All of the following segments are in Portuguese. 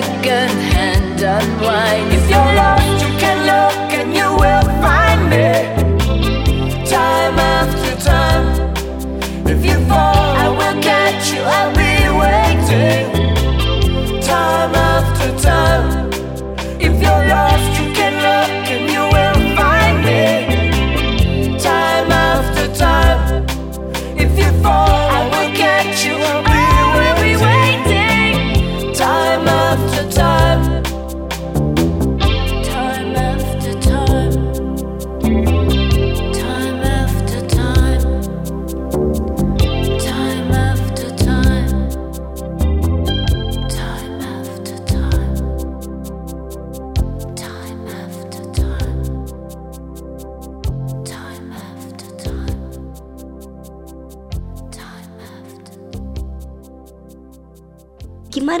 second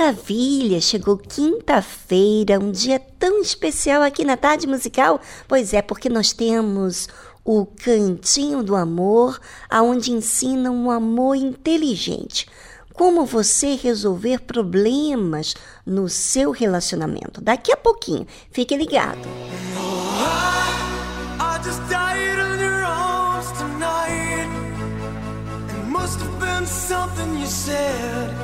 maravilha! Chegou quinta-feira, um dia tão especial aqui na Tarde Musical. Pois é, porque nós temos o Cantinho do Amor, aonde ensina um amor inteligente. Como você resolver problemas no seu relacionamento. Daqui a pouquinho, fique ligado. I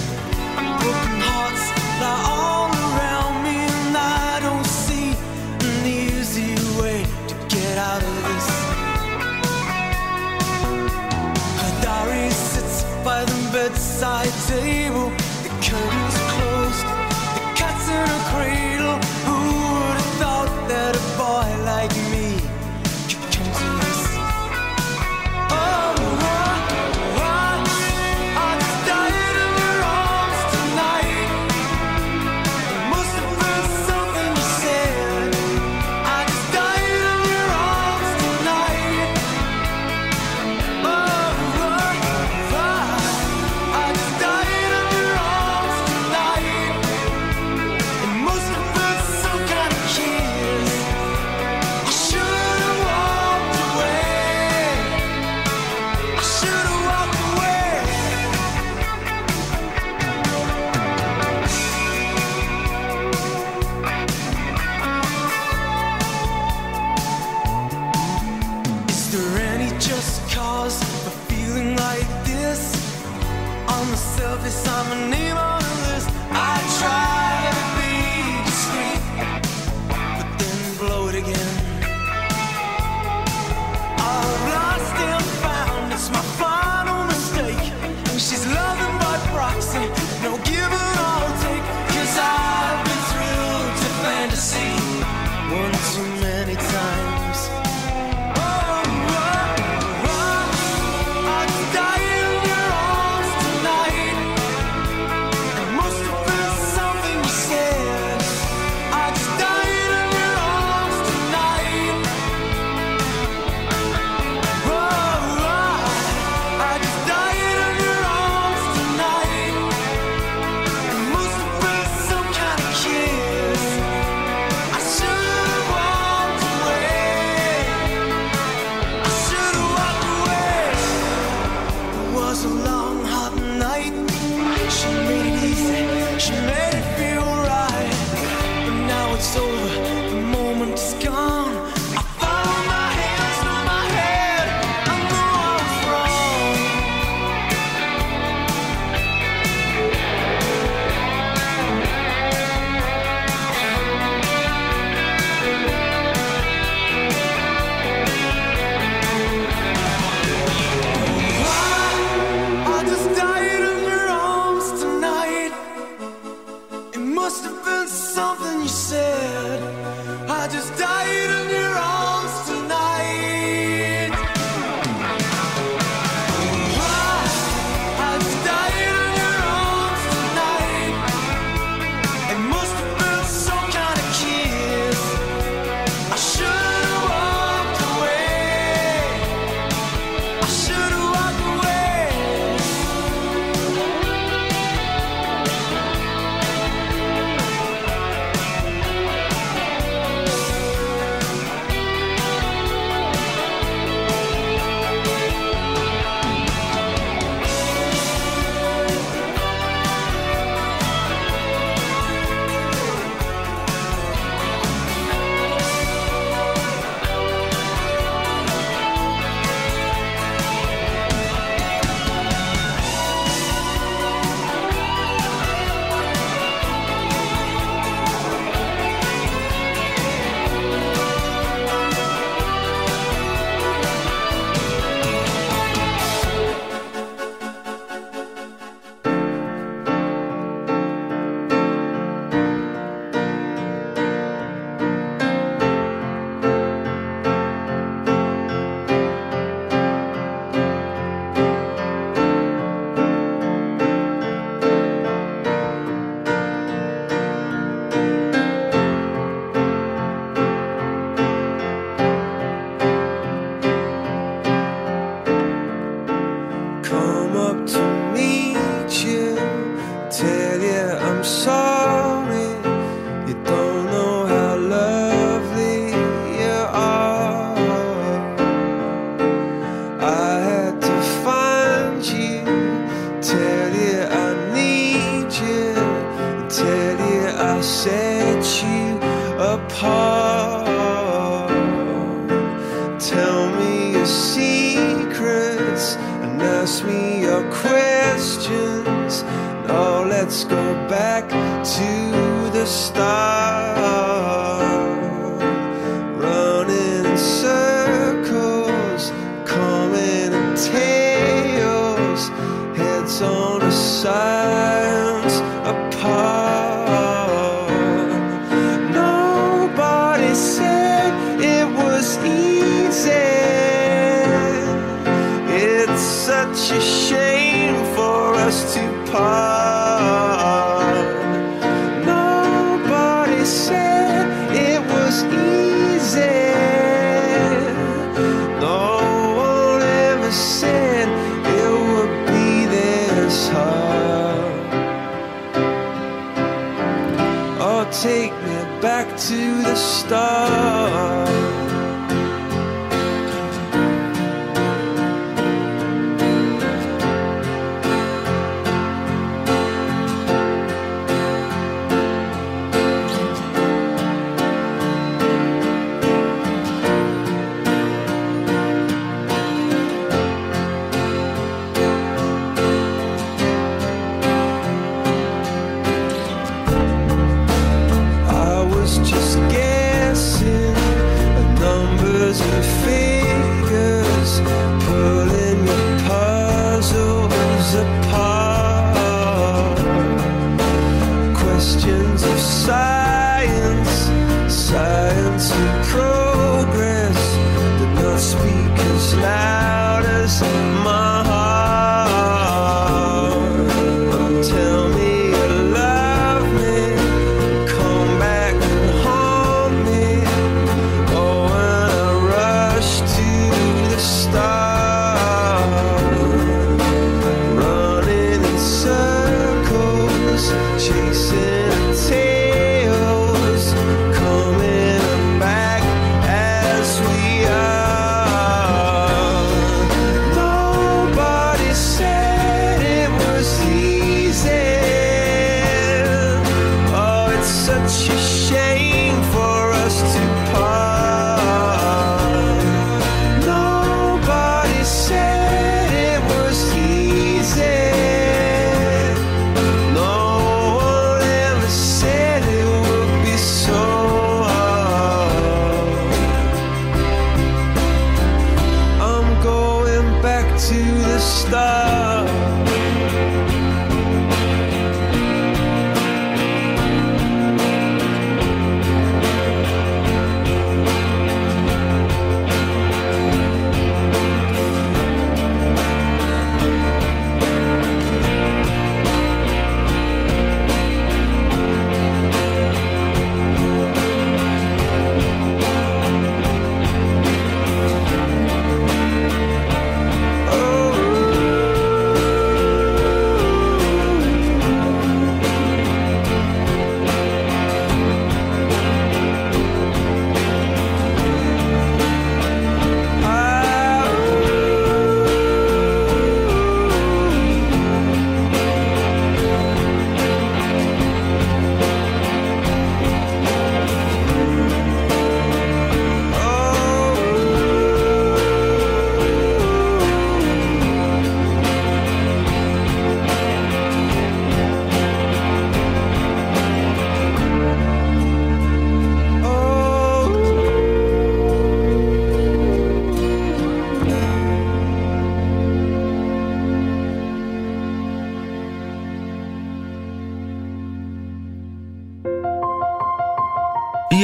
Mama Nemo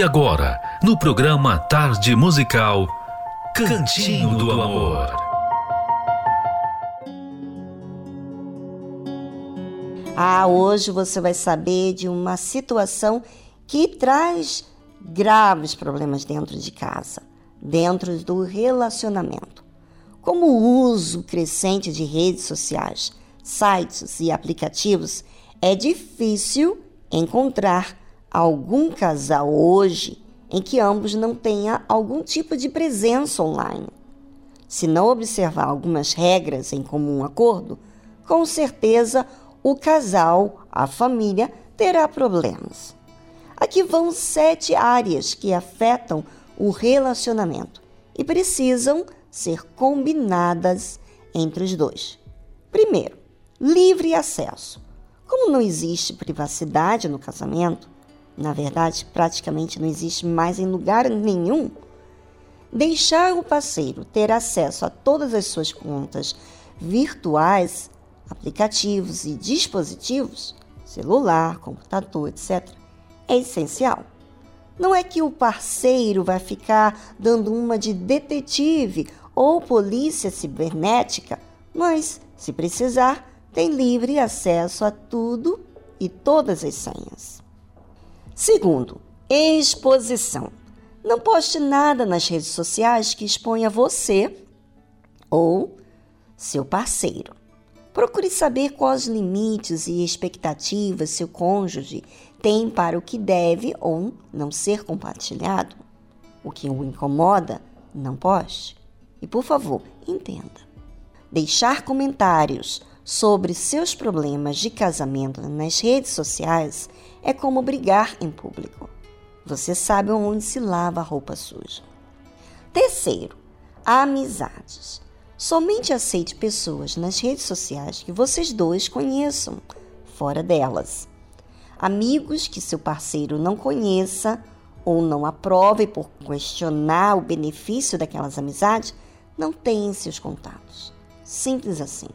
agora, no programa Tarde Musical, Cantinho do Amor. Ah, hoje você vai saber de uma situação que traz graves problemas dentro de casa, dentro do relacionamento. Como o uso crescente de redes sociais, sites e aplicativos, é difícil encontrar algum casal hoje em que ambos não tenha algum tipo de presença online. Se não observar algumas regras em comum acordo, com certeza o casal, a família, terá problemas. Aqui vão sete áreas que afetam o relacionamento e precisam ser combinadas entre os dois. Primeiro, livre acesso. Como não existe privacidade no casamento, na verdade, praticamente não existe mais em lugar nenhum, deixar o parceiro ter acesso a todas as suas contas virtuais, aplicativos e dispositivos, celular, computador, etc., é essencial. Não é que o parceiro vai ficar dando uma de detetive ou polícia cibernética, mas, se precisar, tem livre acesso a tudo e todas as senhas. Segundo, exposição. Não poste nada nas redes sociais que exponha você ou seu parceiro. Procure saber quais limites e expectativas seu cônjuge tem para o que deve ou não ser compartilhado. O que o incomoda, não poste. E por favor, entenda. Deixar comentários sobre seus problemas de casamento nas redes sociais é como brigar em público. Você sabe onde se lava a roupa suja. Terceiro, amizades. Somente aceite pessoas nas redes sociais que vocês dois conheçam, fora delas. Amigos que seu parceiro não conheça ou não aprove por questionar o benefício daquelas amizades, não tem seus contatos. Simples assim.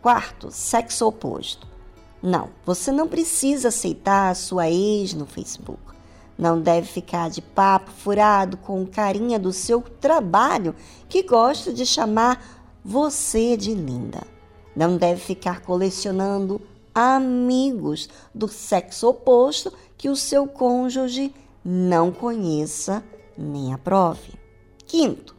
Quarto, sexo oposto. Não, você não precisa aceitar a sua ex no Facebook. Não deve ficar de papo furado com carinha do seu trabalho que gosta de chamar você de linda. Não deve ficar colecionando amigos do sexo oposto que o seu cônjuge não conheça nem aprove. Quinto,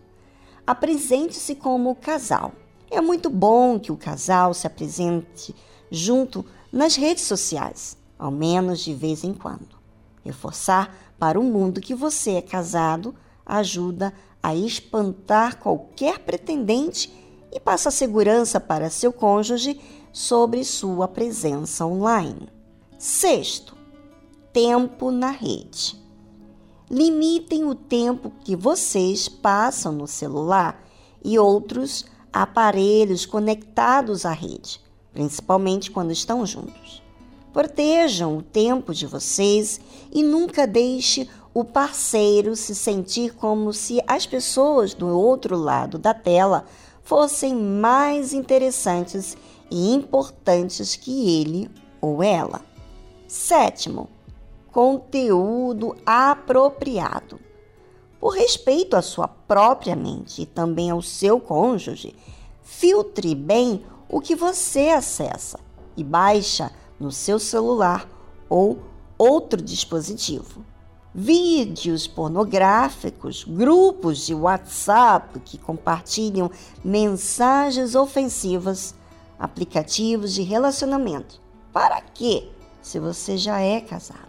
apresente-se como casal. É muito bom que o casal se apresente junto nas redes sociais, ao menos de vez em quando. Reforçar para o mundo que você é casado ajuda a espantar qualquer pretendente e passa segurança para seu cônjuge sobre sua presença online. Sexto, tempo na rede. Limitem o tempo que vocês passam no celular e outros aparelhos conectados à rede principalmente quando estão juntos. Protejam o tempo de vocês e nunca deixe o parceiro se sentir como se as pessoas do outro lado da tela fossem mais interessantes e importantes que ele ou ela. Sétimo, conteúdo apropriado. Por respeito à sua própria mente e também ao seu cônjuge, filtre bem o que você acessa e baixa no seu celular ou outro dispositivo. Vídeos pornográficos, grupos de WhatsApp que compartilham mensagens ofensivas, aplicativos de relacionamento. Para quê? Se você já é casado.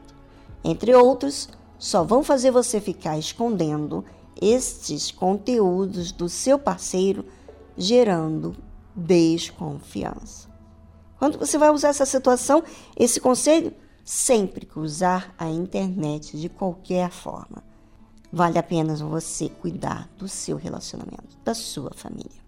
Entre outros, só vão fazer você ficar escondendo estes conteúdos do seu parceiro, gerando desconfiança. Quando você vai usar essa situação, esse conselho, sempre que usar a internet de qualquer forma. Vale a pena você cuidar do seu relacionamento, da sua família.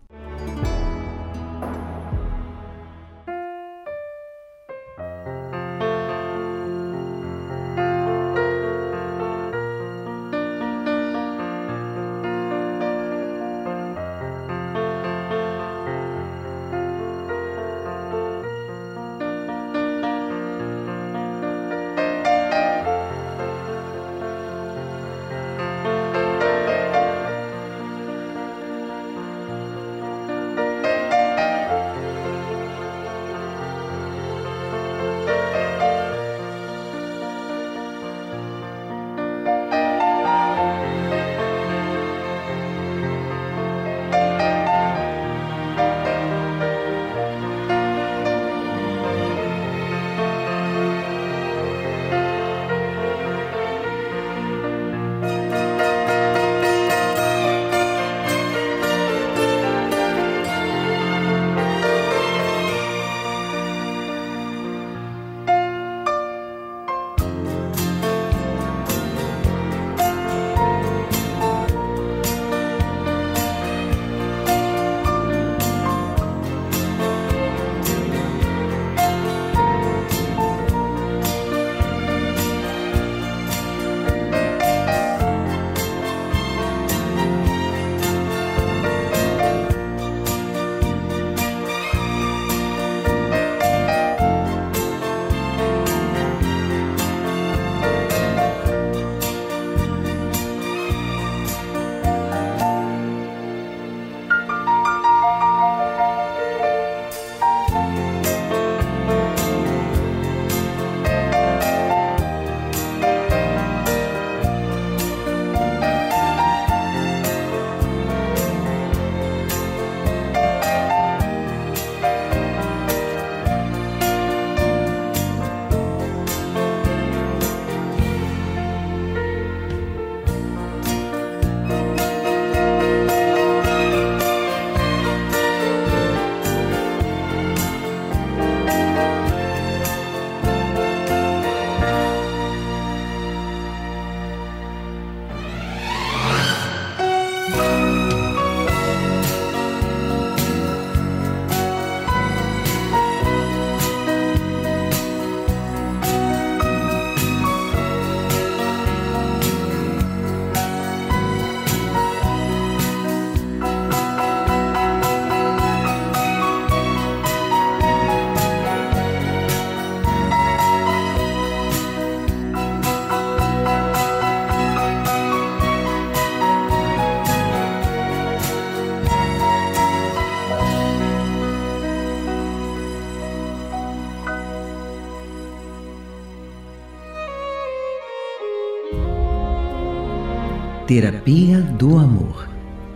Terapia do Amor.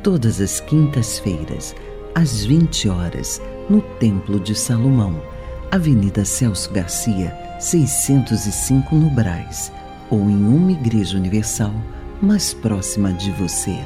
Todas as quintas-feiras, às 20 horas, no Templo de Salomão, Avenida Celso Garcia, 605 no Braz, ou em uma igreja universal mais próxima de você.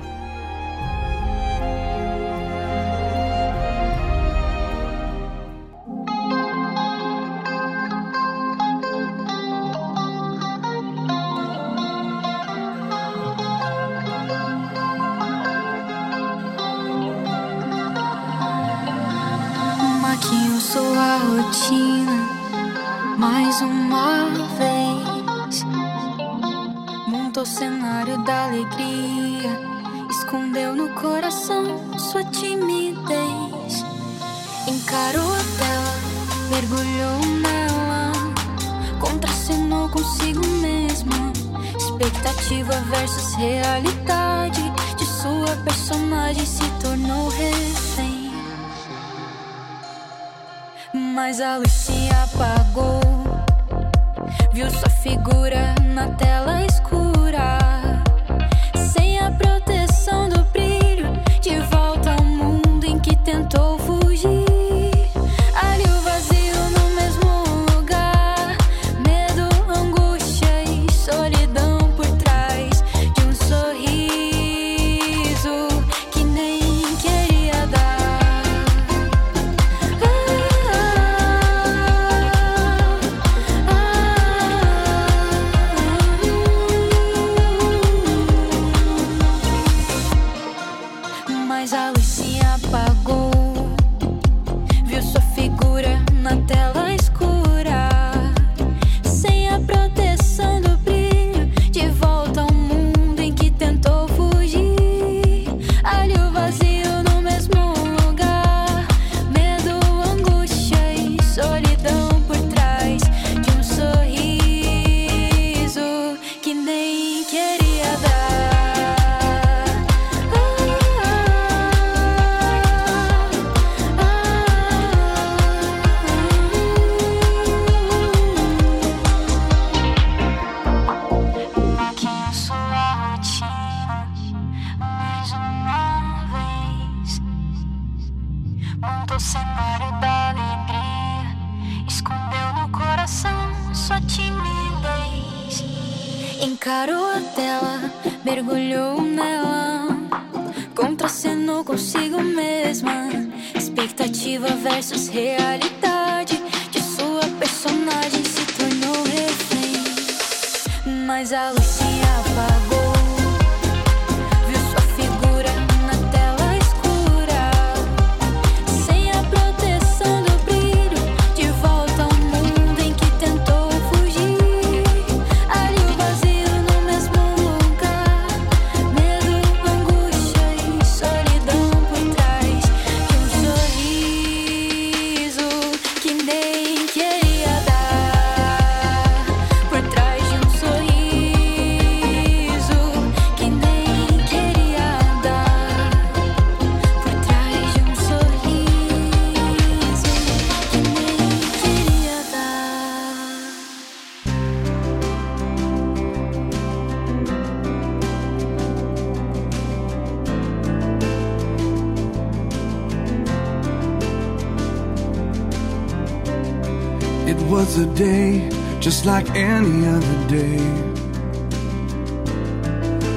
Like any other day.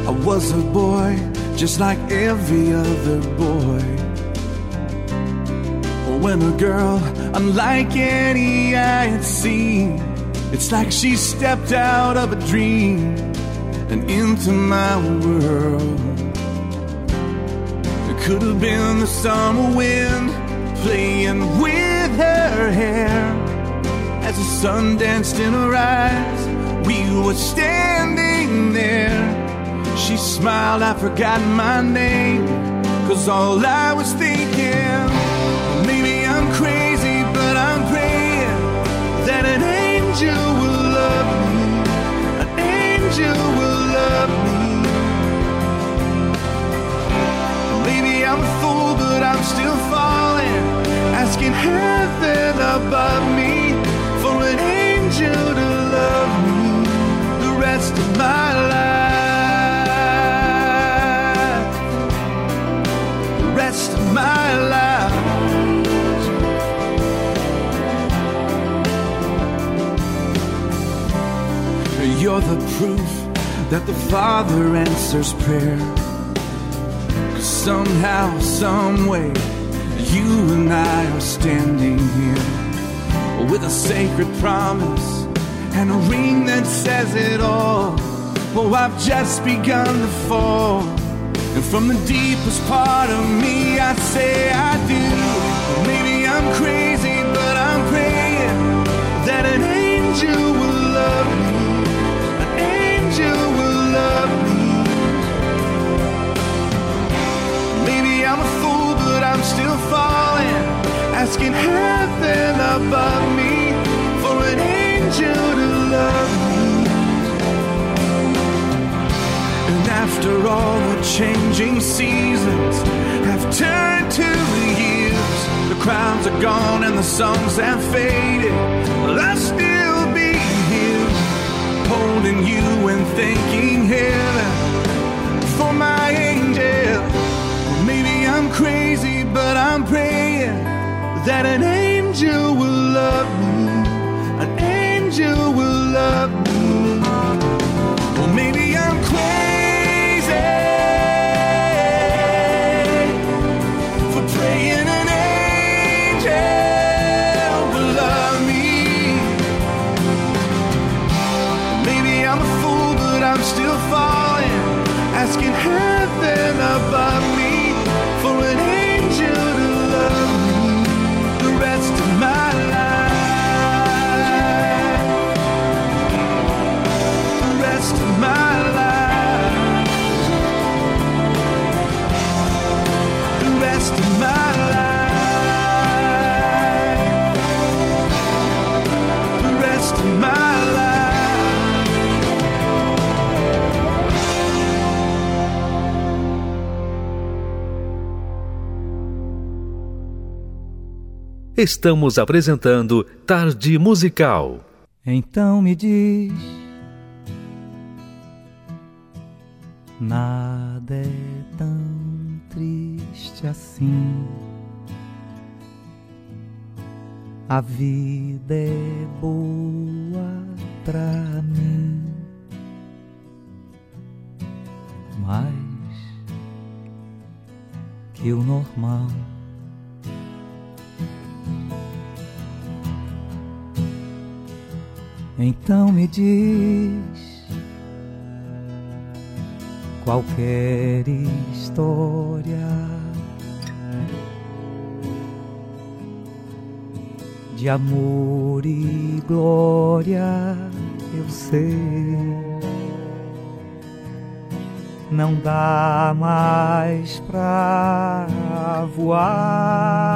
I was a boy just like every other boy. When a girl, unlike any I had seen, it's like she stepped out of a dream and into my world. It could have been the summer wind playing with her hair sun danced in her eyes. We were standing there. She smiled, I forgot my name. Cause all I was thinking, maybe I'm crazy, but I'm praying that an angel will love me. An angel will love me. Maybe I'm a fool, but I'm still falling. Asking heaven above me you to love me the rest of my life. The rest of my life. You're the proof that the Father answers prayer. Cause somehow, someway, you and I are standing here with a sacred promise and a ring that says it all. Oh, I've just begun to fall. And from the deepest part of me, I say I do. Maybe I'm crazy, but I'm praying that an angel will love me. An angel will love me. Maybe I'm a fool, but I'm still falling. Asking heaven above me for an angel to love me. And after all the changing seasons have turned to years, the crowds are gone and the songs have faded. Well, I'll still be here, holding you and thanking heaven for my angel. Maybe I'm crazy, but I'm praying that an angel will love me. An angel will love me. Estamos apresentando Tarde Musical. Então me diz, nada é tão triste assim. A vida é boa pra mim, mais que o normal. Então me diz qualquer história de amor e glória, eu sei. Não dá mais pra voar.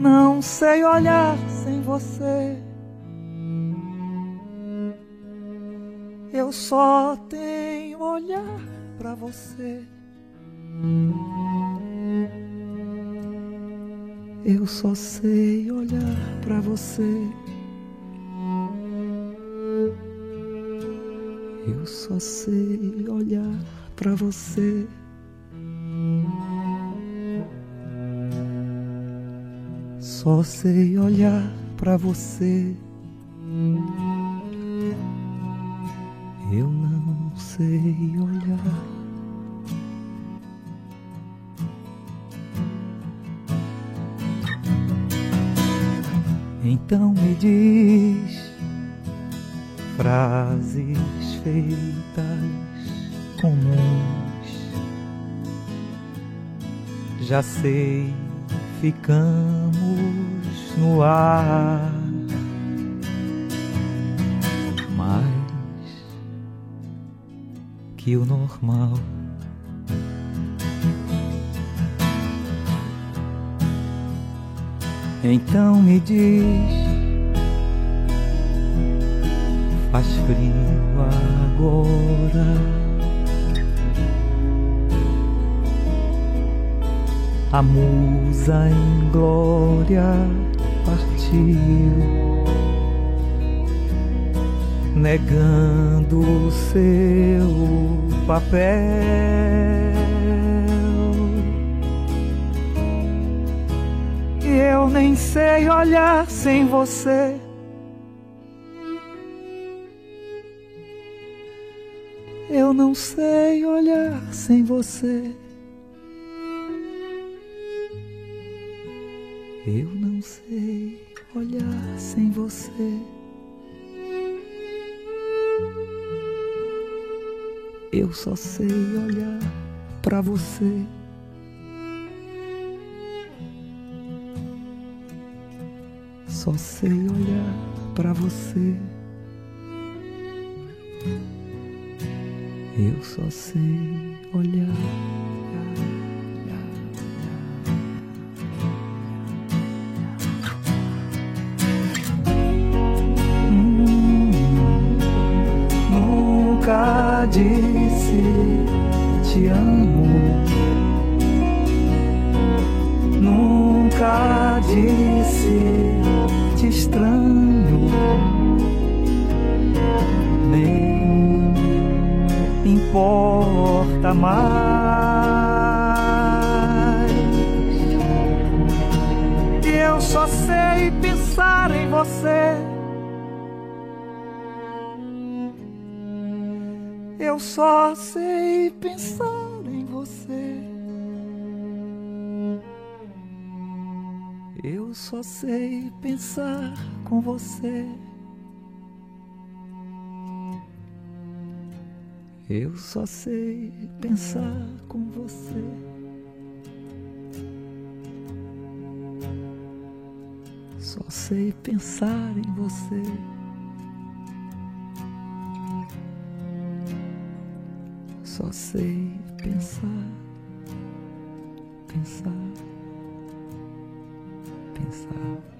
Não sei olhar sem você. Eu só tenho olhar pra você. Eu só sei olhar pra você. Eu só sei olhar pra você. Só sei olhar pra você. Eu não sei olhar. Então me diz frases feitas comuns. Já sei, ficamos no ar. Mais que o normal. Então me diz Faz frio agora. a musa em glória partiu, negando o seu papel. E eu nem sei olhar sem você. Eu não sei olhar sem você. Eu não sei olhar sem você. Eu só sei olhar para você. Só sei olhar para você. Eu só sei olhar disse te amo. Nunca disse te estranho. Nem importa mais. Eu só sei pensar em você passei pensando em você. Eu só sei pensar com você. Eu só sei pensar com você. Só sei pensar em você. só sei pensar, pensar, pensar.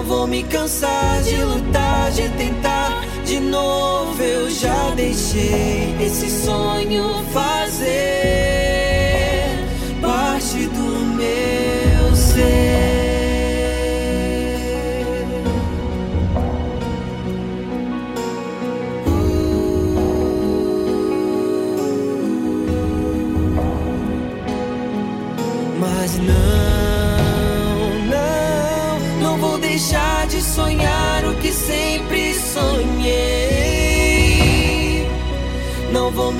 Não vou me cansar de lutar, de tentar de novo. Eu já deixei esse sonho fazer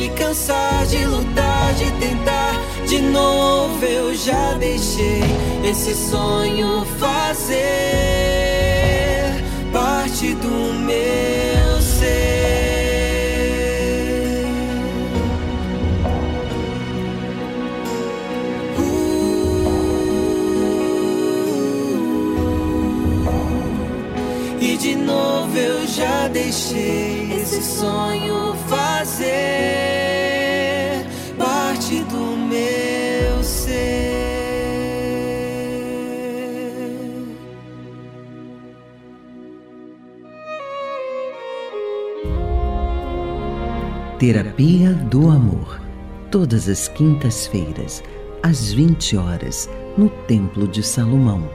me cansar de lutar, de tentar de novo. Eu já deixei esse sonho fazer parte do meu ser. E de novo eu já deixei esse sonho fazer Terapia do Amor. Todas as quintas-feiras, às 20 horas, no Templo de Salomão,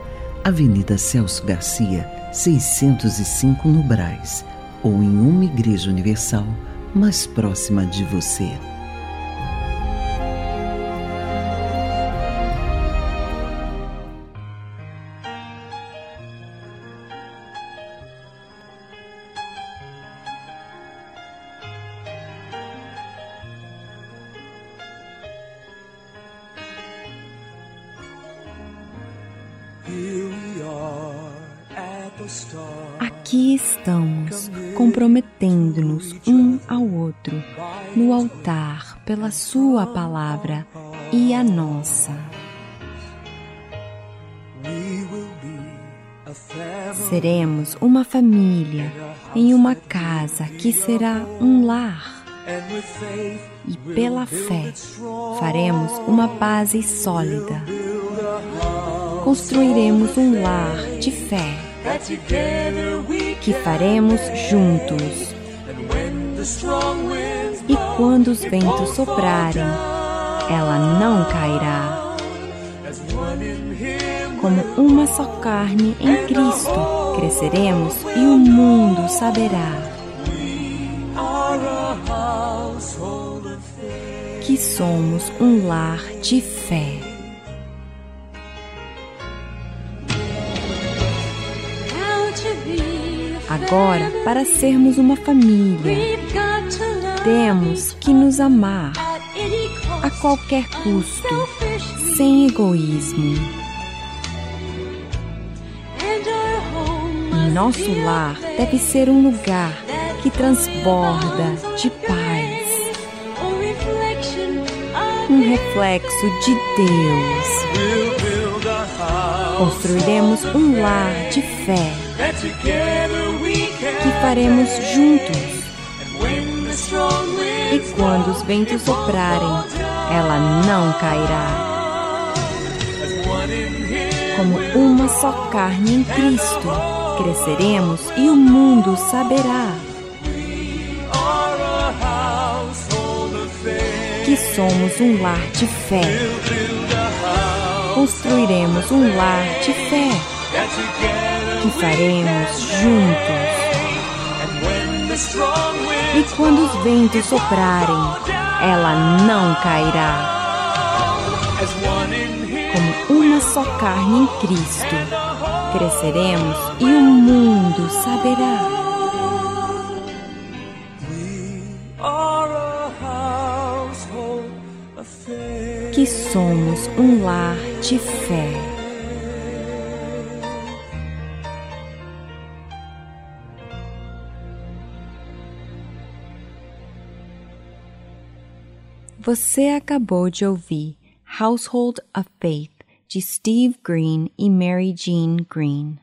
Avenida Celso Garcia, 605 no Brás, ou em uma igreja universal mais próxima de você. Altar pela Sua palavra e a nossa. Seremos uma família em uma casa que será um lar. E pela fé faremos uma base sólida. Construiremos um lar de fé que faremos juntos. E quando os ventos soprarem, ela não cairá. Como uma só carne em Cristo, cresceremos e o mundo saberá que somos um lar de fé. Agora, para sermos uma família, temos que nos amar a qualquer custo, sem egoísmo. Nosso lar deve ser um lugar que transborda de paz, um reflexo de Deus. Construiremos um lar de fé que faremos juntos e quando os ventos soprarem, ela não cairá. Como uma só carne em Cristo, cresceremos e o mundo saberá que somos um lar de fé. Construiremos um lar de fé que faremos juntos e quando os ventos soprarem, ela não cairá. Como uma só carne em Cristo, cresceremos e o mundo saberá. Que somos um lar de fé. Você acabou de ouvir Household of Faith de Steve Green e Mary Jean Green.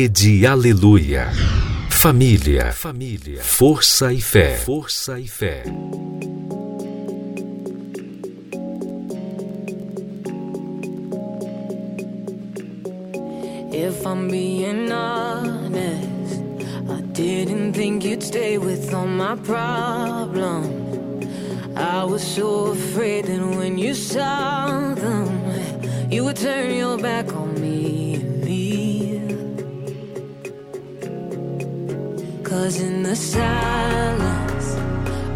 Rede Aleluia. Família, família, força e fé, força e fé. If I'm being honest, I didn't think you'd stay with all my problems. I was so afraid that when you saw them, you would turn your back on Cause in the silence,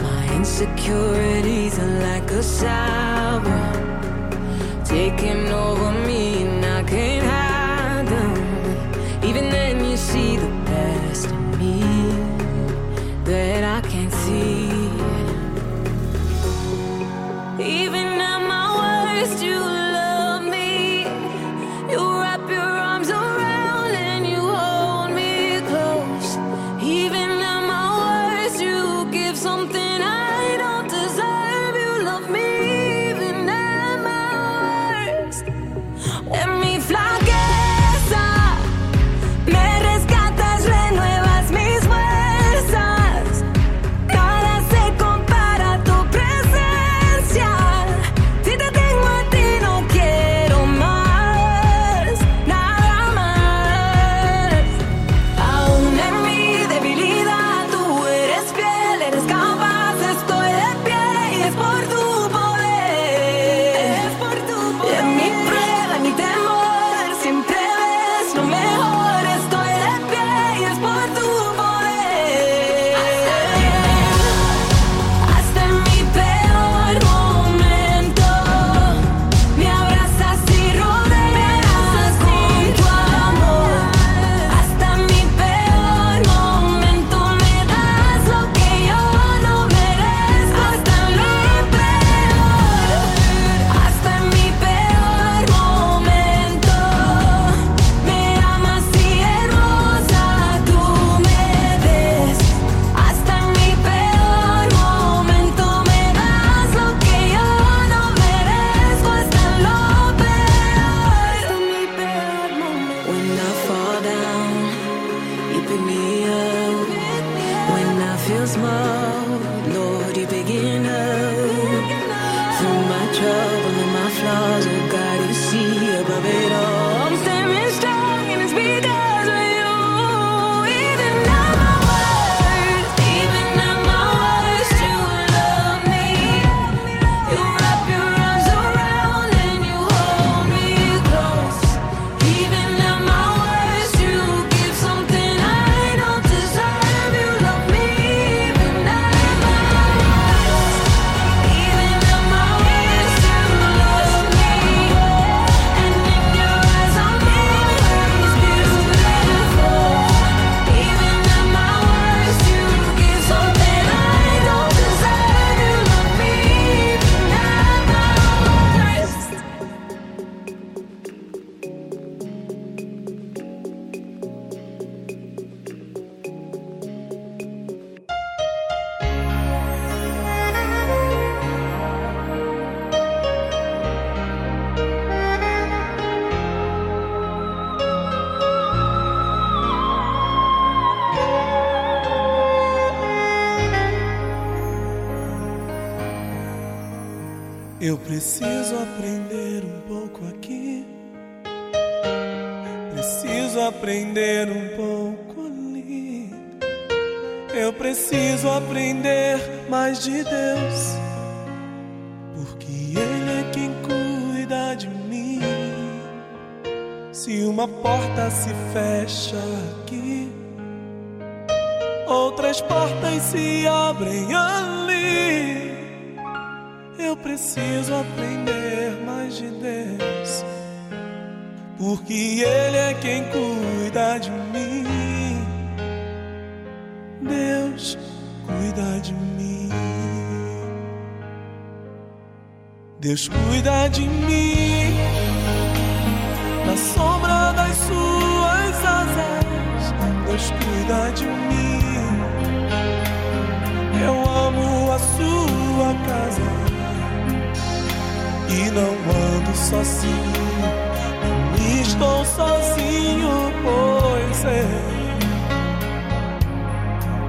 my insecurities are like a siren taking over. preciso aprender mais de Deus, porque Ele é quem cuida de mim. Deus cuida de mim. Deus cuida de mim, na sombra das suas asas. Deus cuida de mim. Eu amo a sua casa. E não ando sozinho, não estou sozinho, pois é.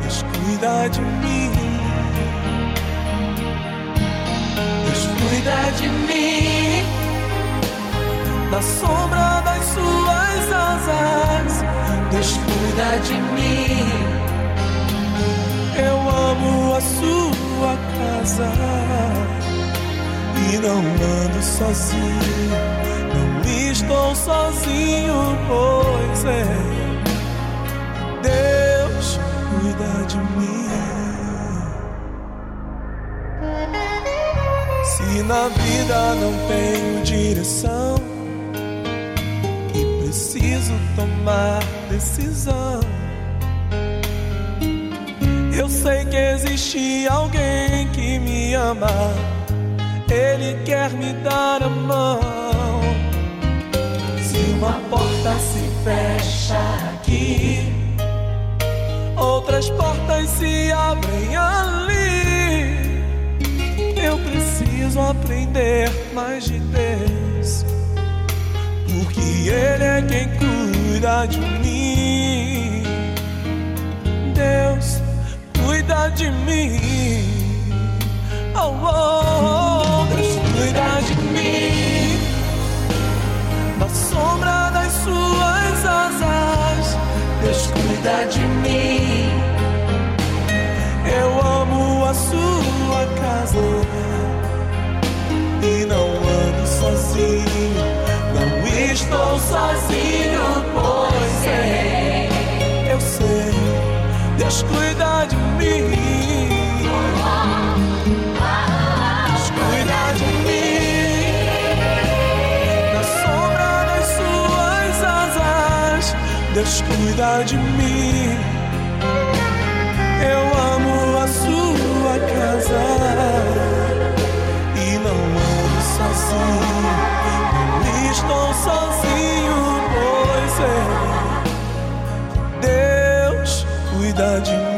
Deus cuida de mim, Deus cuida de mim, na sombra das suas asas, Deus cuida de mim. Eu amo a sua casa e não ando sozinho. Não estou sozinho, pois é. Deus cuida de mim. Se na vida não tenho direção e preciso tomar decisão, eu sei que existe alguém que me ama. Ele quer me dar a mão. Se uma porta se fecha aqui, outras portas se abrem ali. Eu preciso aprender mais de Deus, porque Ele é quem cuida de mim. Deus cuida de mim. Oh, oh, oh, Deus cuida de mim. Na sombra das suas asas, Deus cuida de mim. Eu amo a sua casa e não ando sozinho. Não estou sozinho, pois é. Eu sei, Deus cuida de Deus cuida de mim. Eu amo a sua casa e não ando sozinho. Não estou sozinho, pois é. Deus cuida de mim.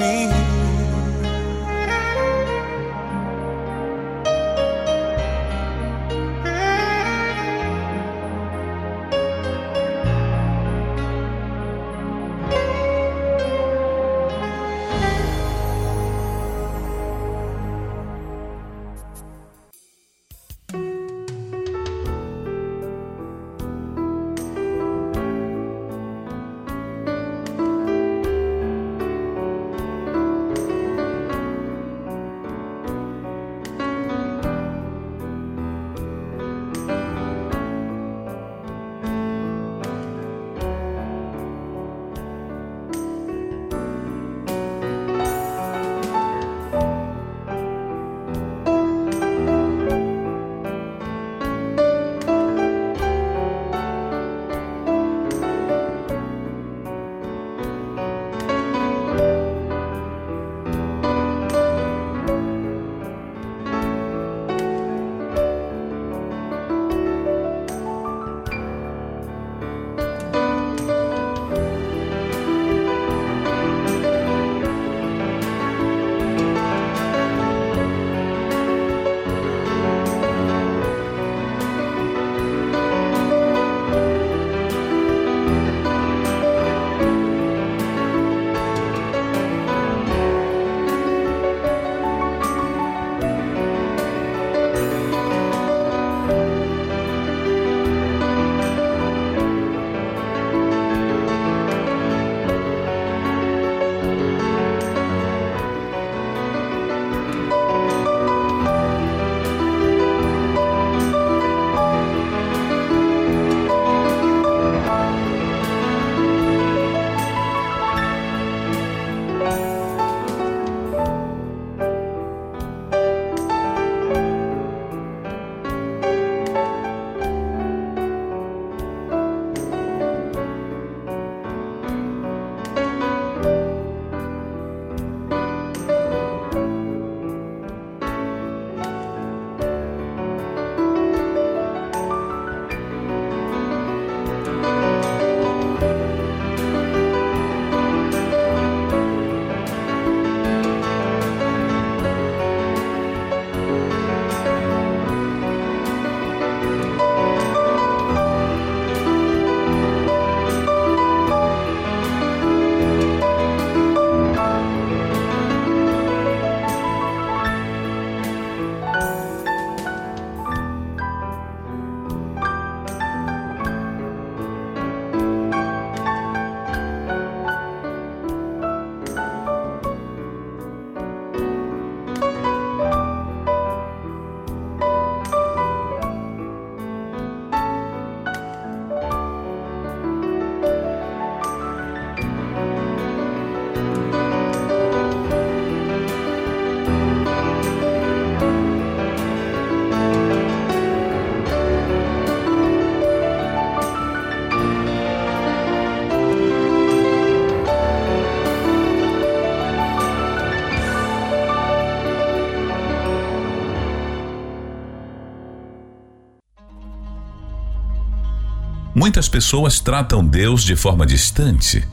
Muitas pessoas tratam Deus de forma distante,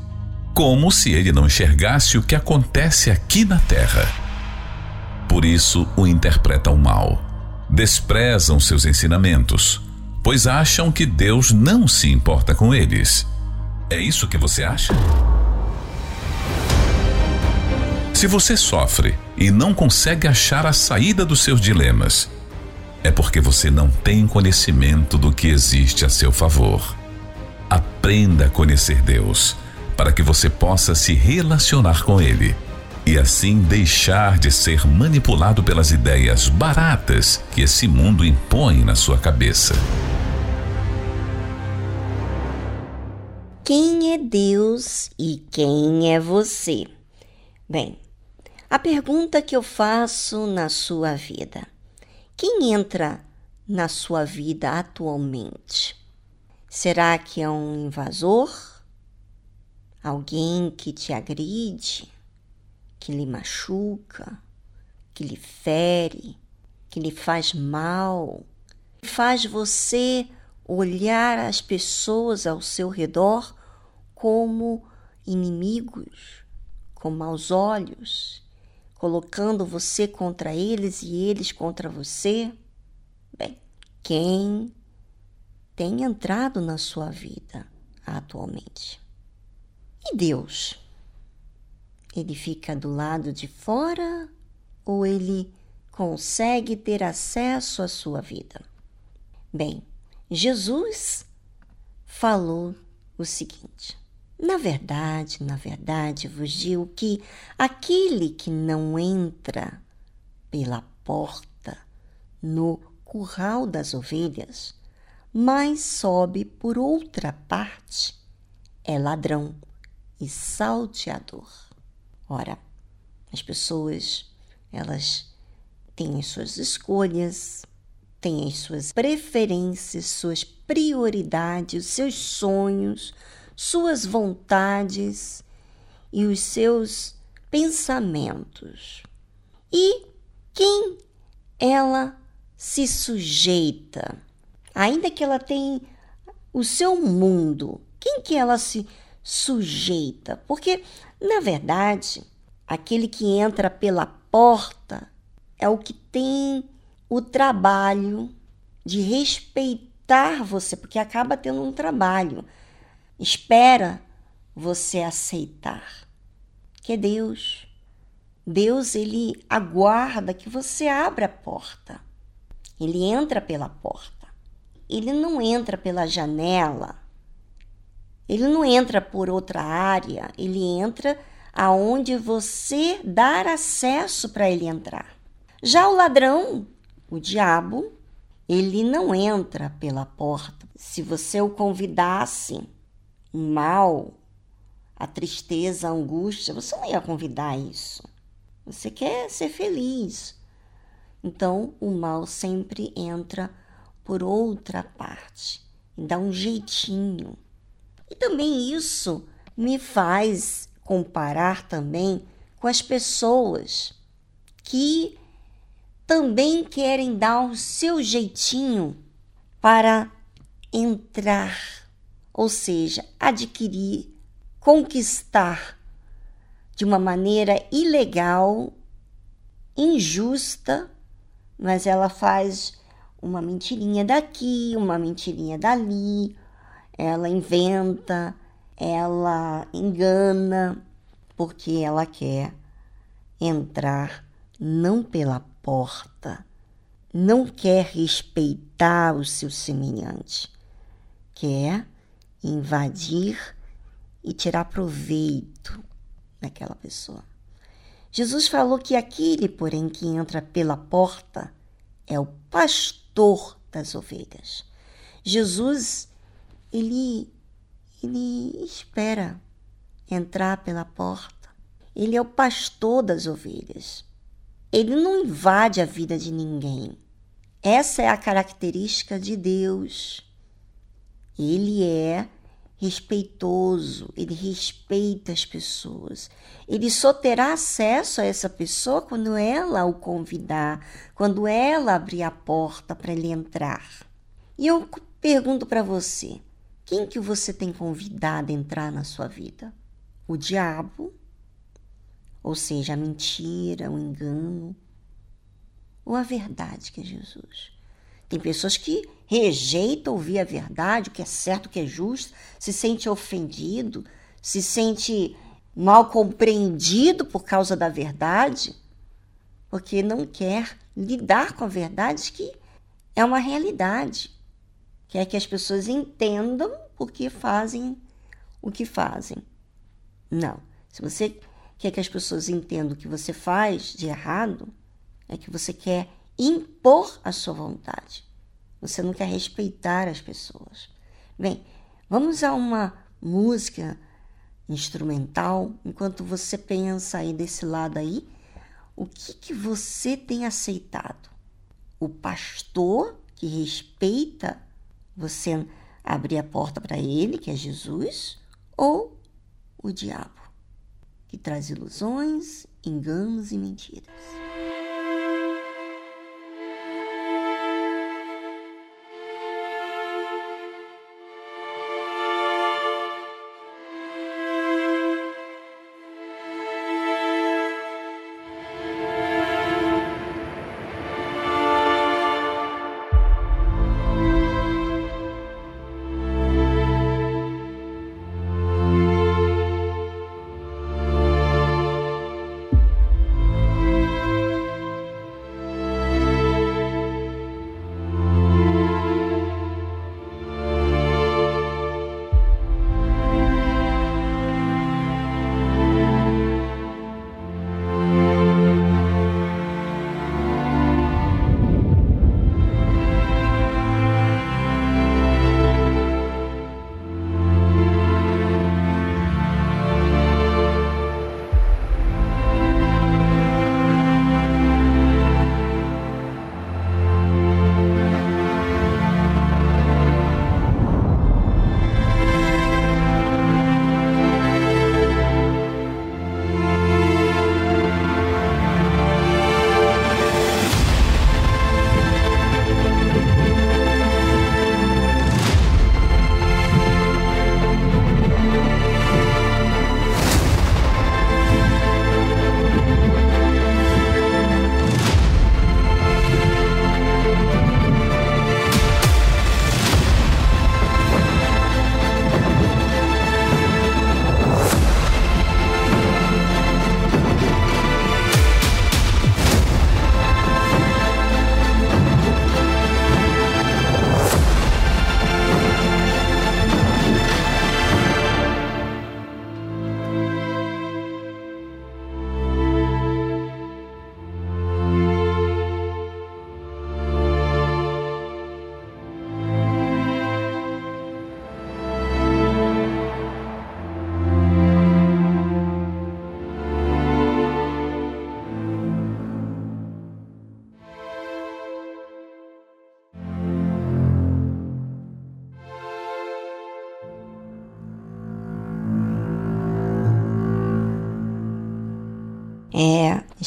como se ele não enxergasse o que acontece aqui na terra. Por isso o interpretam mal, desprezam seus ensinamentos, pois acham que Deus não se importa com eles. É isso que você acha? Se você sofre e não consegue achar a saída dos seus dilemas, é porque você não tem conhecimento do que existe a seu favor. Aprenda a conhecer Deus, para que você possa se relacionar com Ele e assim deixar de ser manipulado pelas ideias baratas que esse mundo impõe na sua cabeça. Quem é Deus e quem é você? Bem, a pergunta que eu faço na sua vida: quem entra na sua vida atualmente? Será que é um invasor? Alguém que te agride, que lhe machuca, que lhe fere, que lhe faz mal, faz você olhar as pessoas ao seu redor como inimigos, com maus olhos, colocando você contra eles e eles contra você? Bem, quem tem entrado na sua vida atualmente? E Deus? Ele fica do lado de fora ou ele consegue ter acesso à sua vida? Bem, Jesus falou o seguinte: Na verdade, na verdade vos digo que aquele que não entra pela porta no curral das ovelhas, mas sobe por outra parte, é ladrão e salteador. Ora, as pessoas, elas têm as suas escolhas, têm as suas preferências, suas prioridades, seus sonhos, suas vontades e os seus pensamentos. E quem ela se sujeita, ainda que ela tenha o seu mundo, quem que ela se sujeita? Porque, na verdade, aquele que entra pela porta é o que tem o trabalho de respeitar você, porque acaba tendo um trabalho. Espera você aceitar. Que é Deus. Deus, ele aguarda que você abra a porta. Ele entra pela porta. Ele não entra pela janela. Ele não entra por outra área, ele entra aonde você dar acesso para ele entrar. Já o ladrão, o diabo, ele não entra pela porta. Se você o convidasse o mal, a tristeza, a angústia, você não ia convidar isso. Você quer ser feliz. Então, o mal sempre entra por outra parte e dá um jeitinho. E também isso me faz comparar também com as pessoas que também querem dar o seu jeitinho para entrar, ou seja, adquirir, conquistar de uma maneira ilegal, injusta, mas ela faz uma mentirinha daqui, uma mentirinha dali, ela inventa, ela engana, porque ela quer entrar não pela porta, não quer respeitar o seu semelhante, quer invadir e tirar proveito daquela pessoa. Jesus falou que aquele, porém, que entra pela porta é o pastor das ovelhas. Jesus, ele, ele espera entrar pela porta. Ele é o pastor das ovelhas. Ele não invade a vida de ninguém. Essa é a característica de Deus. Ele é respeitoso, ele respeita as pessoas. Ele só terá acesso a essa pessoa quando ela o convidar, quando ela abrir a porta para ele entrar. E eu pergunto para você: quem que você tem convidado a entrar na sua vida? O diabo, ou seja, a mentira, o engano, ou a verdade que é Jesus? Tem pessoas que rejeitam ouvir a verdade, o que é certo, o que é justo, se sente ofendido, se sente mal compreendido por causa da verdade, porque não quer lidar com a verdade que é uma realidade. Quer que as pessoas entendam por que fazem o que fazem. Não. Se você quer que as pessoas entendam o que você faz de errado, é que você quer impor a sua vontade. Você não quer respeitar as pessoas. Bem, vamos a uma música instrumental enquanto você pensa aí desse lado aí, o que que você tem aceitado? O pastor que respeita você abrir a porta para ele, que é Jesus, ou o diabo, que traz ilusões, enganos e mentiras?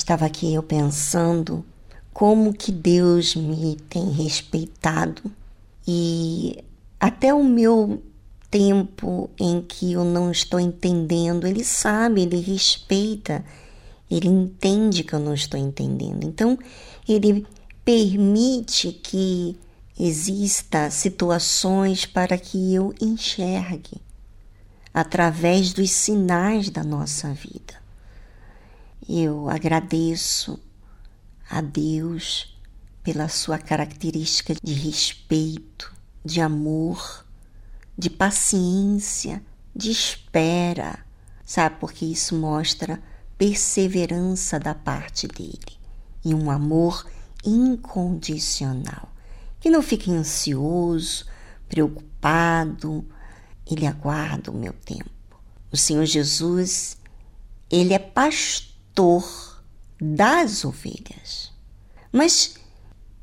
Estava aqui eu pensando como que Deus me tem respeitado e até o meu tempo em que eu não estou entendendo, ele sabe, ele respeita, ele entende que eu não estou entendendo. Então, ele permite que exista situações para que eu enxergue através dos sinais da nossa vida. Eu agradeço a Deus pela sua característica de respeito, de amor, de paciência, de espera, sabe? Porque isso mostra perseverança da parte dele e um amor incondicional, que não fica ansioso, preocupado, ele aguarda o meu tempo. O Senhor Jesus, ele é pastor pastor das ovelhas. Mas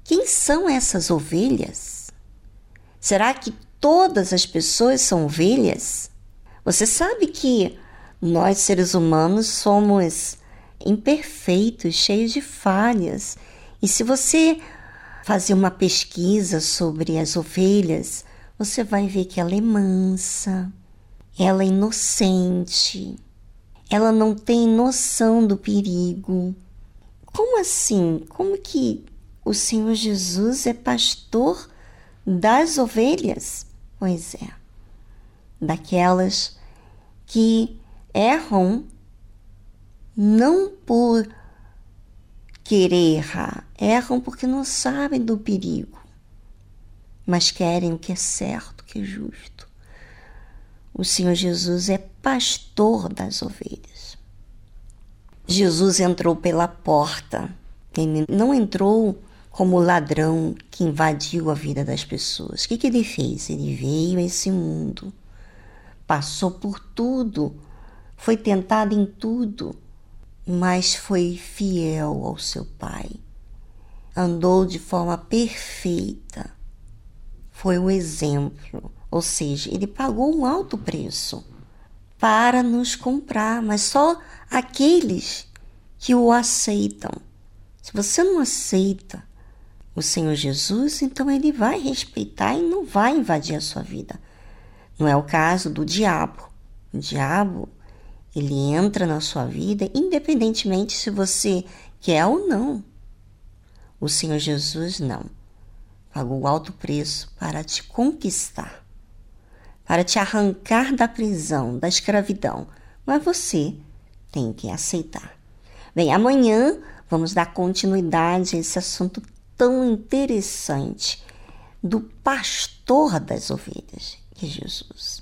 quem são essas ovelhas? Será que todas as pessoas são ovelhas? Você sabe que nós, seres humanos, somos imperfeitos, cheios de falhas. E se você fazer uma pesquisa sobre as ovelhas, você vai ver que ela é mansa, ela é inocente, ela não tem noção do perigo. Como assim? Como que o Senhor Jesus é pastor das ovelhas? Pois é, daquelas que erram não por querer errar, erram porque não sabem do perigo, mas querem o que é certo, o que é justo. O Senhor Jesus é pastor das ovelhas. Jesus entrou pela porta, ele não entrou como ladrão que invadiu a vida das pessoas. O que, que ele fez? Ele veio a esse mundo, passou por tudo, foi tentado em tudo, mas foi fiel ao seu Pai. Andou de forma perfeita. Foi o exemplo, ou seja, ele pagou um alto preço para nos comprar, mas só aqueles que o aceitam. Se você não aceita o Senhor Jesus, então ele vai respeitar e não vai invadir a sua vida. Não é o caso do diabo. O diabo, ele entra na sua vida independentemente se você quer ou não. O Senhor Jesus não. Pagou alto preço para te conquistar, para te arrancar da prisão, da escravidão. Mas você tem que aceitar. Bem, amanhã vamos dar continuidade a esse assunto tão interessante do pastor das ovelhas, que é Jesus.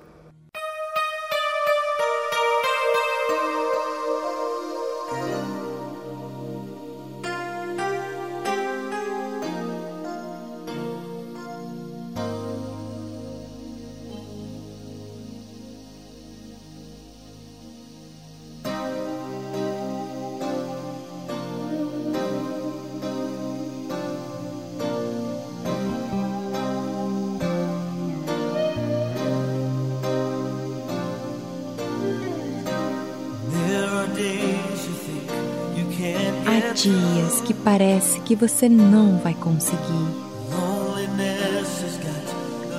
Dias que parece que você não vai conseguir.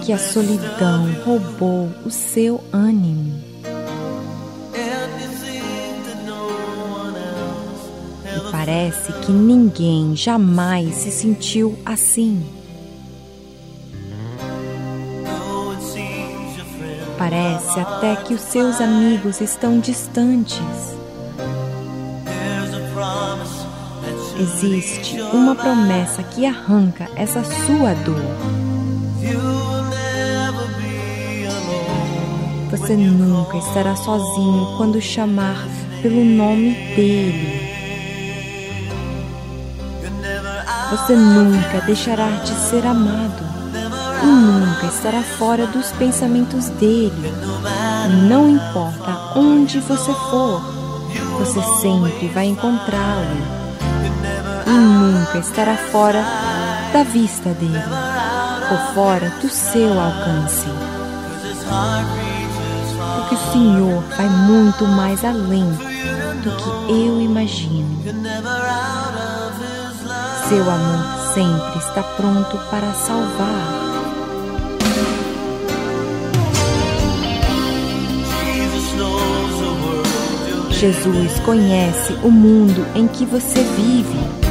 Que a solidão roubou o seu ânimo. E parece que ninguém jamais se sentiu assim. Parece até que os seus amigos estão distantes. Existe uma promessa que arranca essa sua dor. Você nunca estará sozinho quando chamar pelo nome dele. Você nunca deixará de ser amado e nunca estará fora dos pensamentos dele. Não importa onde você for, você sempre vai encontrá-lo e nunca estará fora da vista dele ou fora do seu alcance. Porque o Senhor vai muito mais além do que eu imagino. Seu amor sempre está pronto para salvar. Jesus conhece o mundo em que você vive.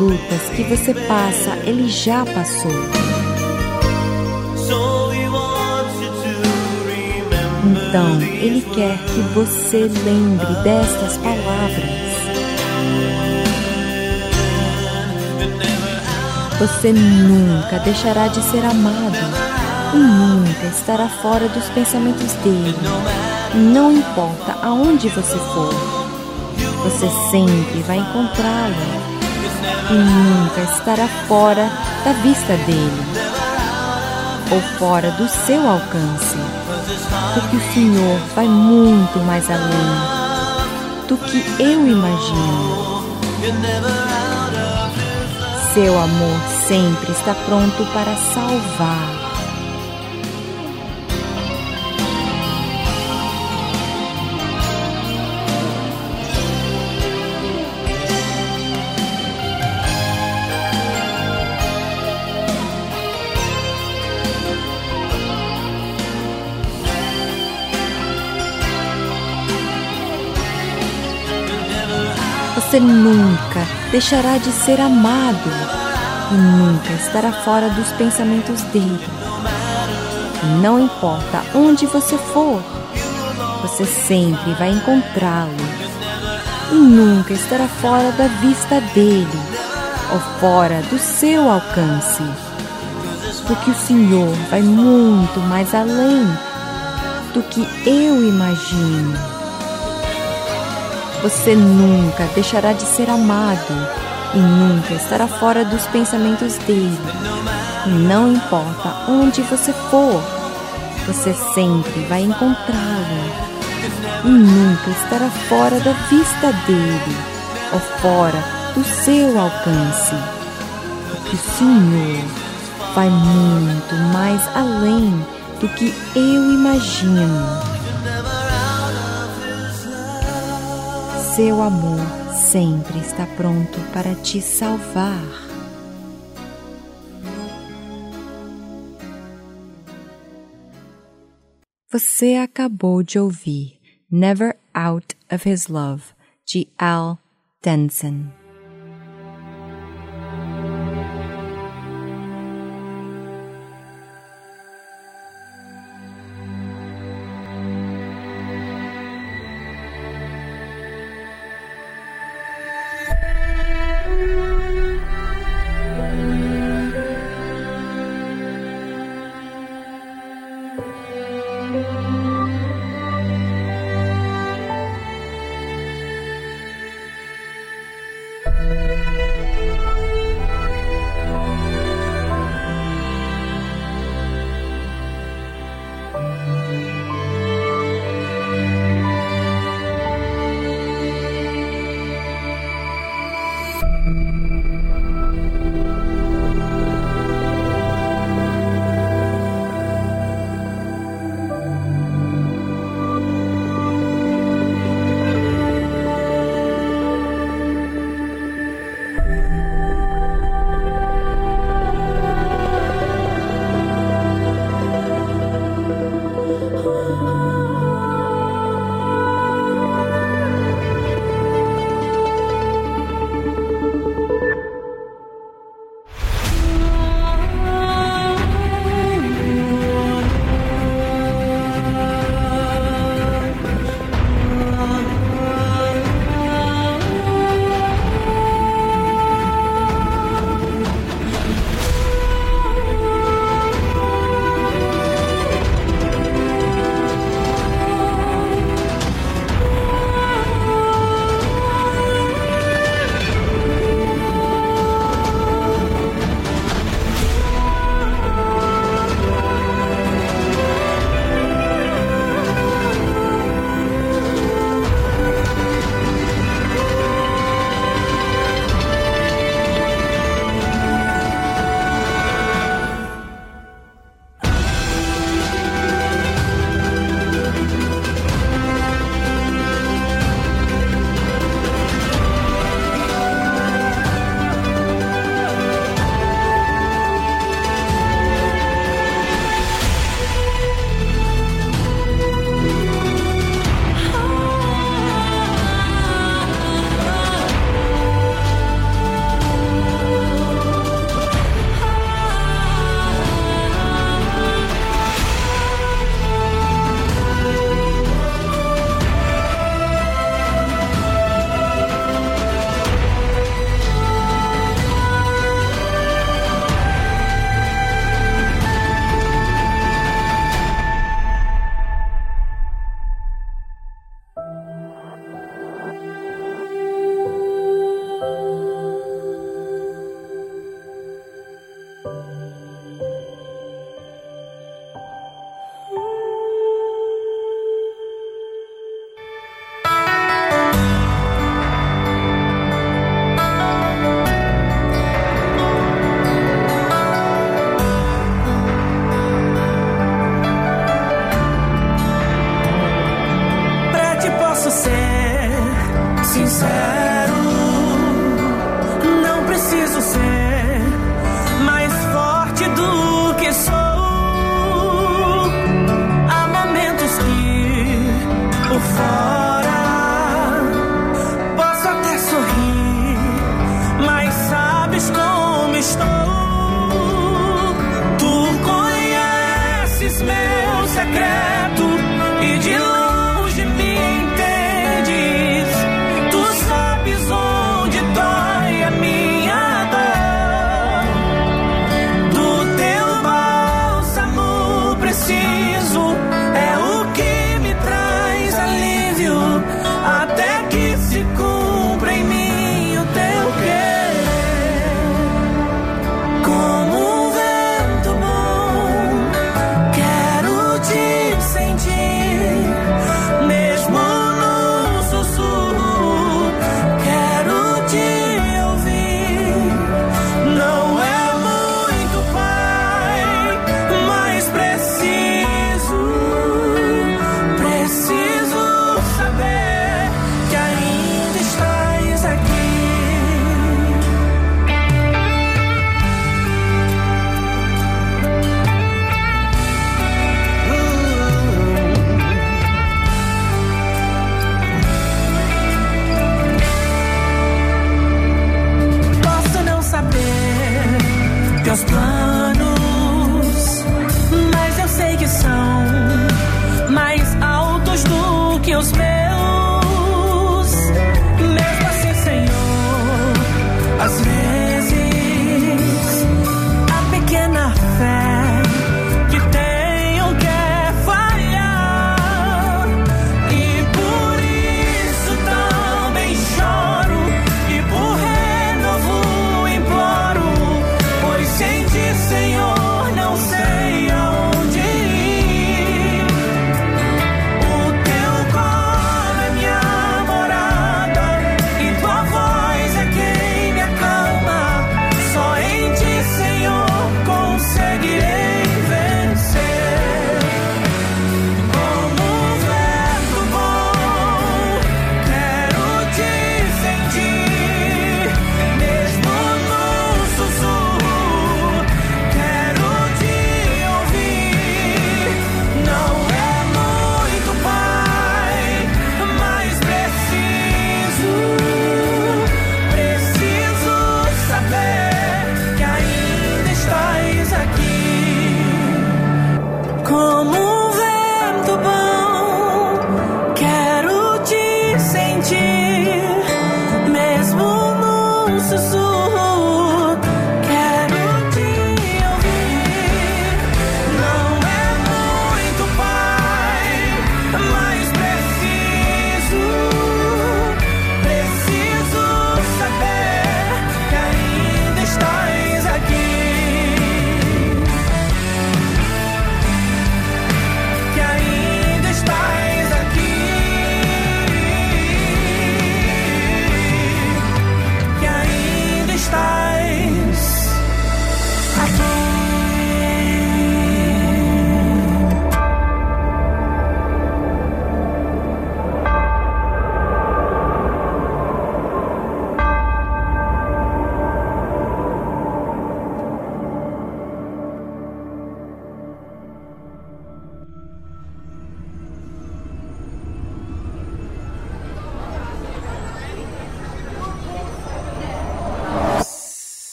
Lutas que você passa, ele já passou. Então, ele quer que você lembre destas palavras. Você nunca deixará de ser amado e nunca estará fora dos pensamentos dele. Não importa aonde você for, você sempre vai encontrá-lo e nunca estará fora da vista dele ou fora do seu alcance, porque o Senhor vai muito mais além do que eu imagino. Seu amor sempre está pronto para salvar. Você nunca deixará de ser amado e nunca estará fora dos pensamentos dele. Não importa onde você for, você sempre vai encontrá-lo e nunca estará fora da vista dele ou fora do seu alcance. Porque o Senhor vai muito mais além do que eu imagino. Você nunca deixará de ser amado e nunca estará fora dos pensamentos dele. Não importa onde você for, você sempre vai encontrá-lo e nunca estará fora da vista dele ou fora do seu alcance. Porque o Senhor vai muito mais além do que eu imagino. Seu amor sempre está pronto para te salvar. Você acabou de ouvir Never Out of His Love, de Al Denson.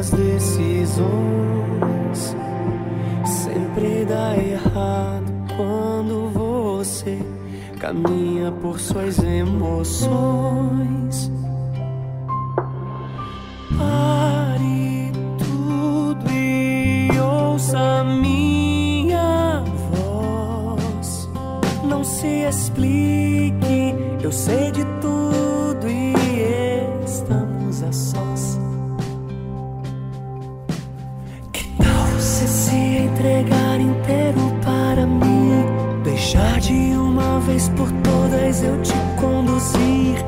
Suas decisões. Sempre dá errado quando você caminha por suas emoções. Pare tudo e ouça minha voz. Não se explique, eu sei de tudo vez por todas eu te conduzir.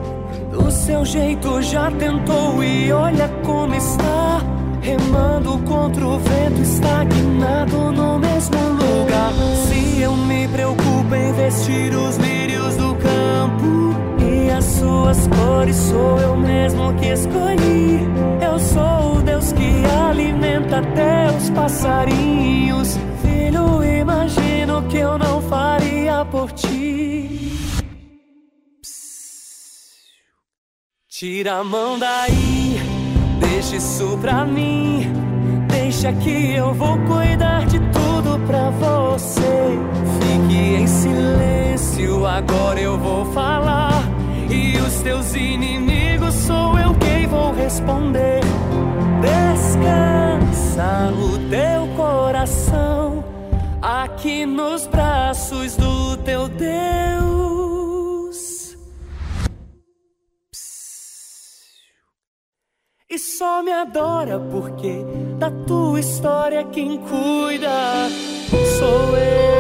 Do seu jeito já tentou e olha como está. Remando contra o vento, estagnado no mesmo lugar. Se eu me preocupo em vestir os lírios do campo e as suas cores, sou eu mesmo que escolhi. Eu sou o Deus que alimenta até os passarinhos. Filho, imagino que eu não faria por Tira a mão daí, deixa isso pra mim. Deixa que eu vou cuidar de tudo pra você. Fique em silêncio, agora eu vou falar. E os teus inimigos sou eu quem vou responder. Descansa o teu coração aqui nos braços do teu Deus. E só me adora porque da tua história quem cuida sou eu.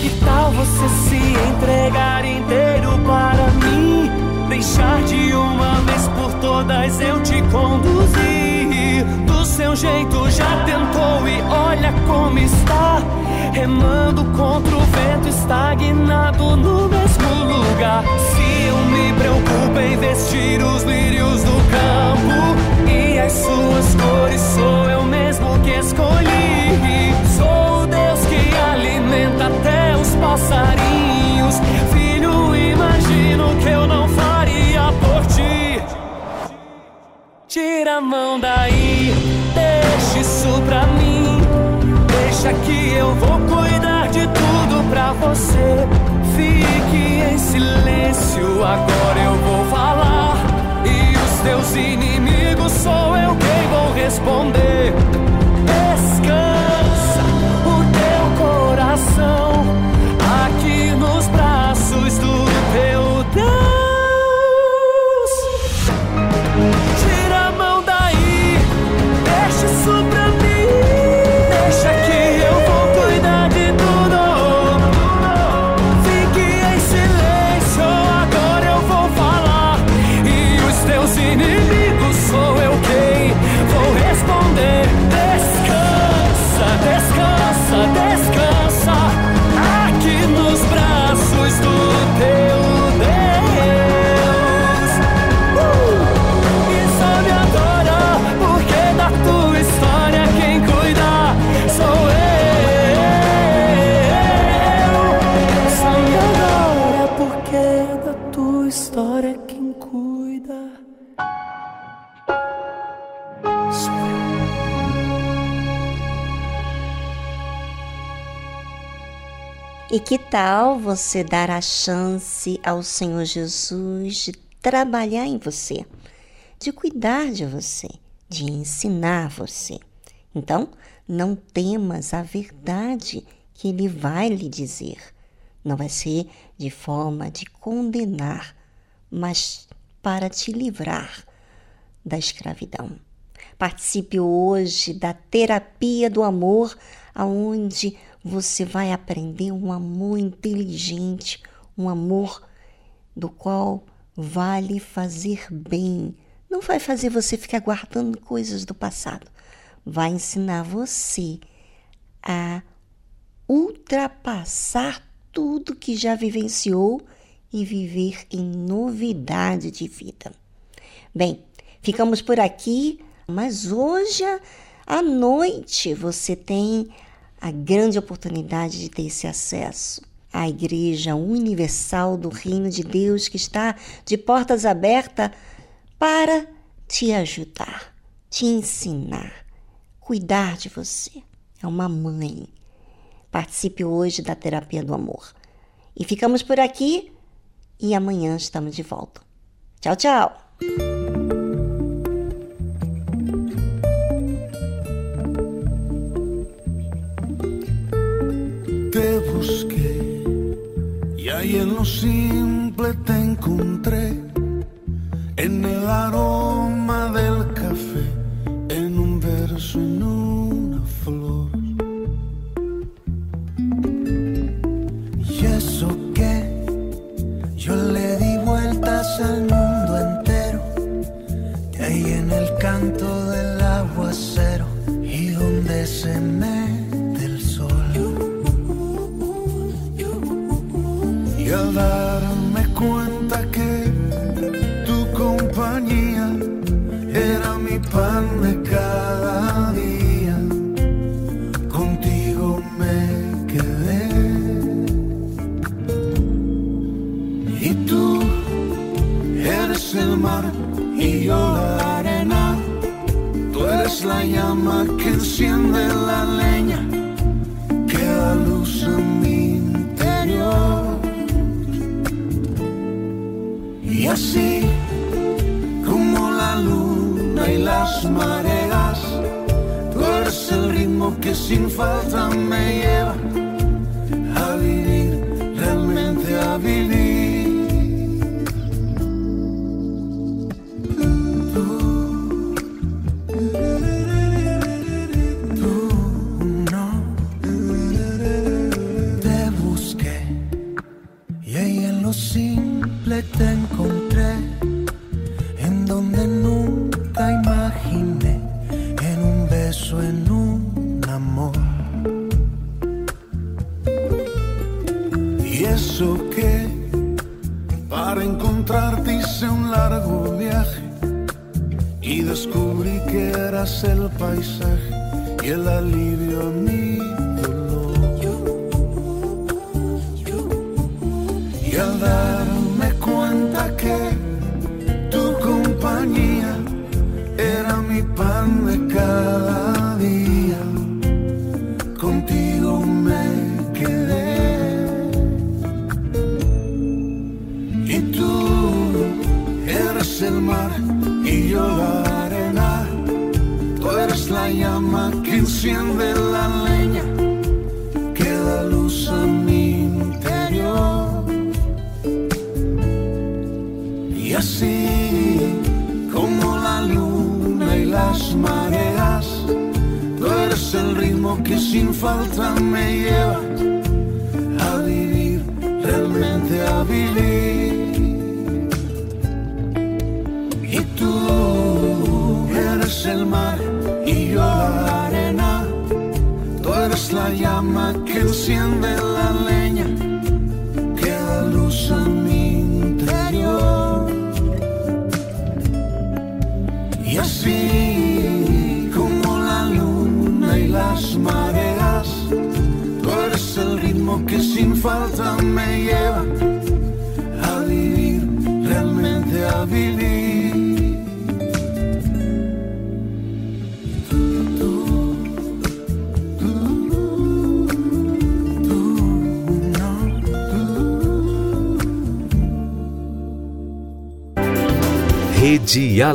Que tal você se entregar inteiro para mim? Deixar de uma vez por todas eu te conduzir. Do seu jeito já tentou e olha como está. Remando contra o vento, estagnado no mesmo lugar. Se eu me preocupo em vestir os lírios do campo e as suas cores, sou eu mesmo que escolhi. Sou o Deus que alimenta até os passarinhos. Filho, imagino que eu não faria Tira a mão daí, deixa isso pra mim. Deixa que eu vou cuidar de tudo pra você. Fique em silêncio, agora eu vou falar. E os teus inimigos sou eu quem vou responder. Descansa que tal você dar a chance ao Senhor Jesus de trabalhar em você, de cuidar de você, de ensinar você? Então, não temas a verdade que Ele vai lhe dizer. Não vai ser de forma de condenar, mas para te livrar da escravidão. Participe hoje da terapia do amor, aonde você vai aprender um amor inteligente, um amor do qual vai lhe fazer bem. Não vai fazer você ficar guardando coisas do passado. Vai ensinar você a ultrapassar tudo que já vivenciou e viver em novidade de vida. Bem, ficamos por aqui, mas hoje à noite você tem a grande oportunidade de ter esse acesso à Igreja Universal do Reino de Deus, que está de portas abertas para te ajudar, te ensinar, cuidar de você. É uma mãe. Participe hoje da terapia do amor. E ficamos por aqui e amanhã estamos de volta. Tchau, tchau! Busqué y ahí en lo simple te encontré, en el aroma del café, en un verso, en una pan de cada día, contigo me quedé. Y tú eres el mar y yo la arena, tú eres la llama que enciende la leña, que da luz en mi interior. Y así 幸福在每夜。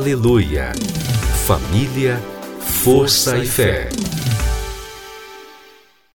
Aleluia. Família, força e fé.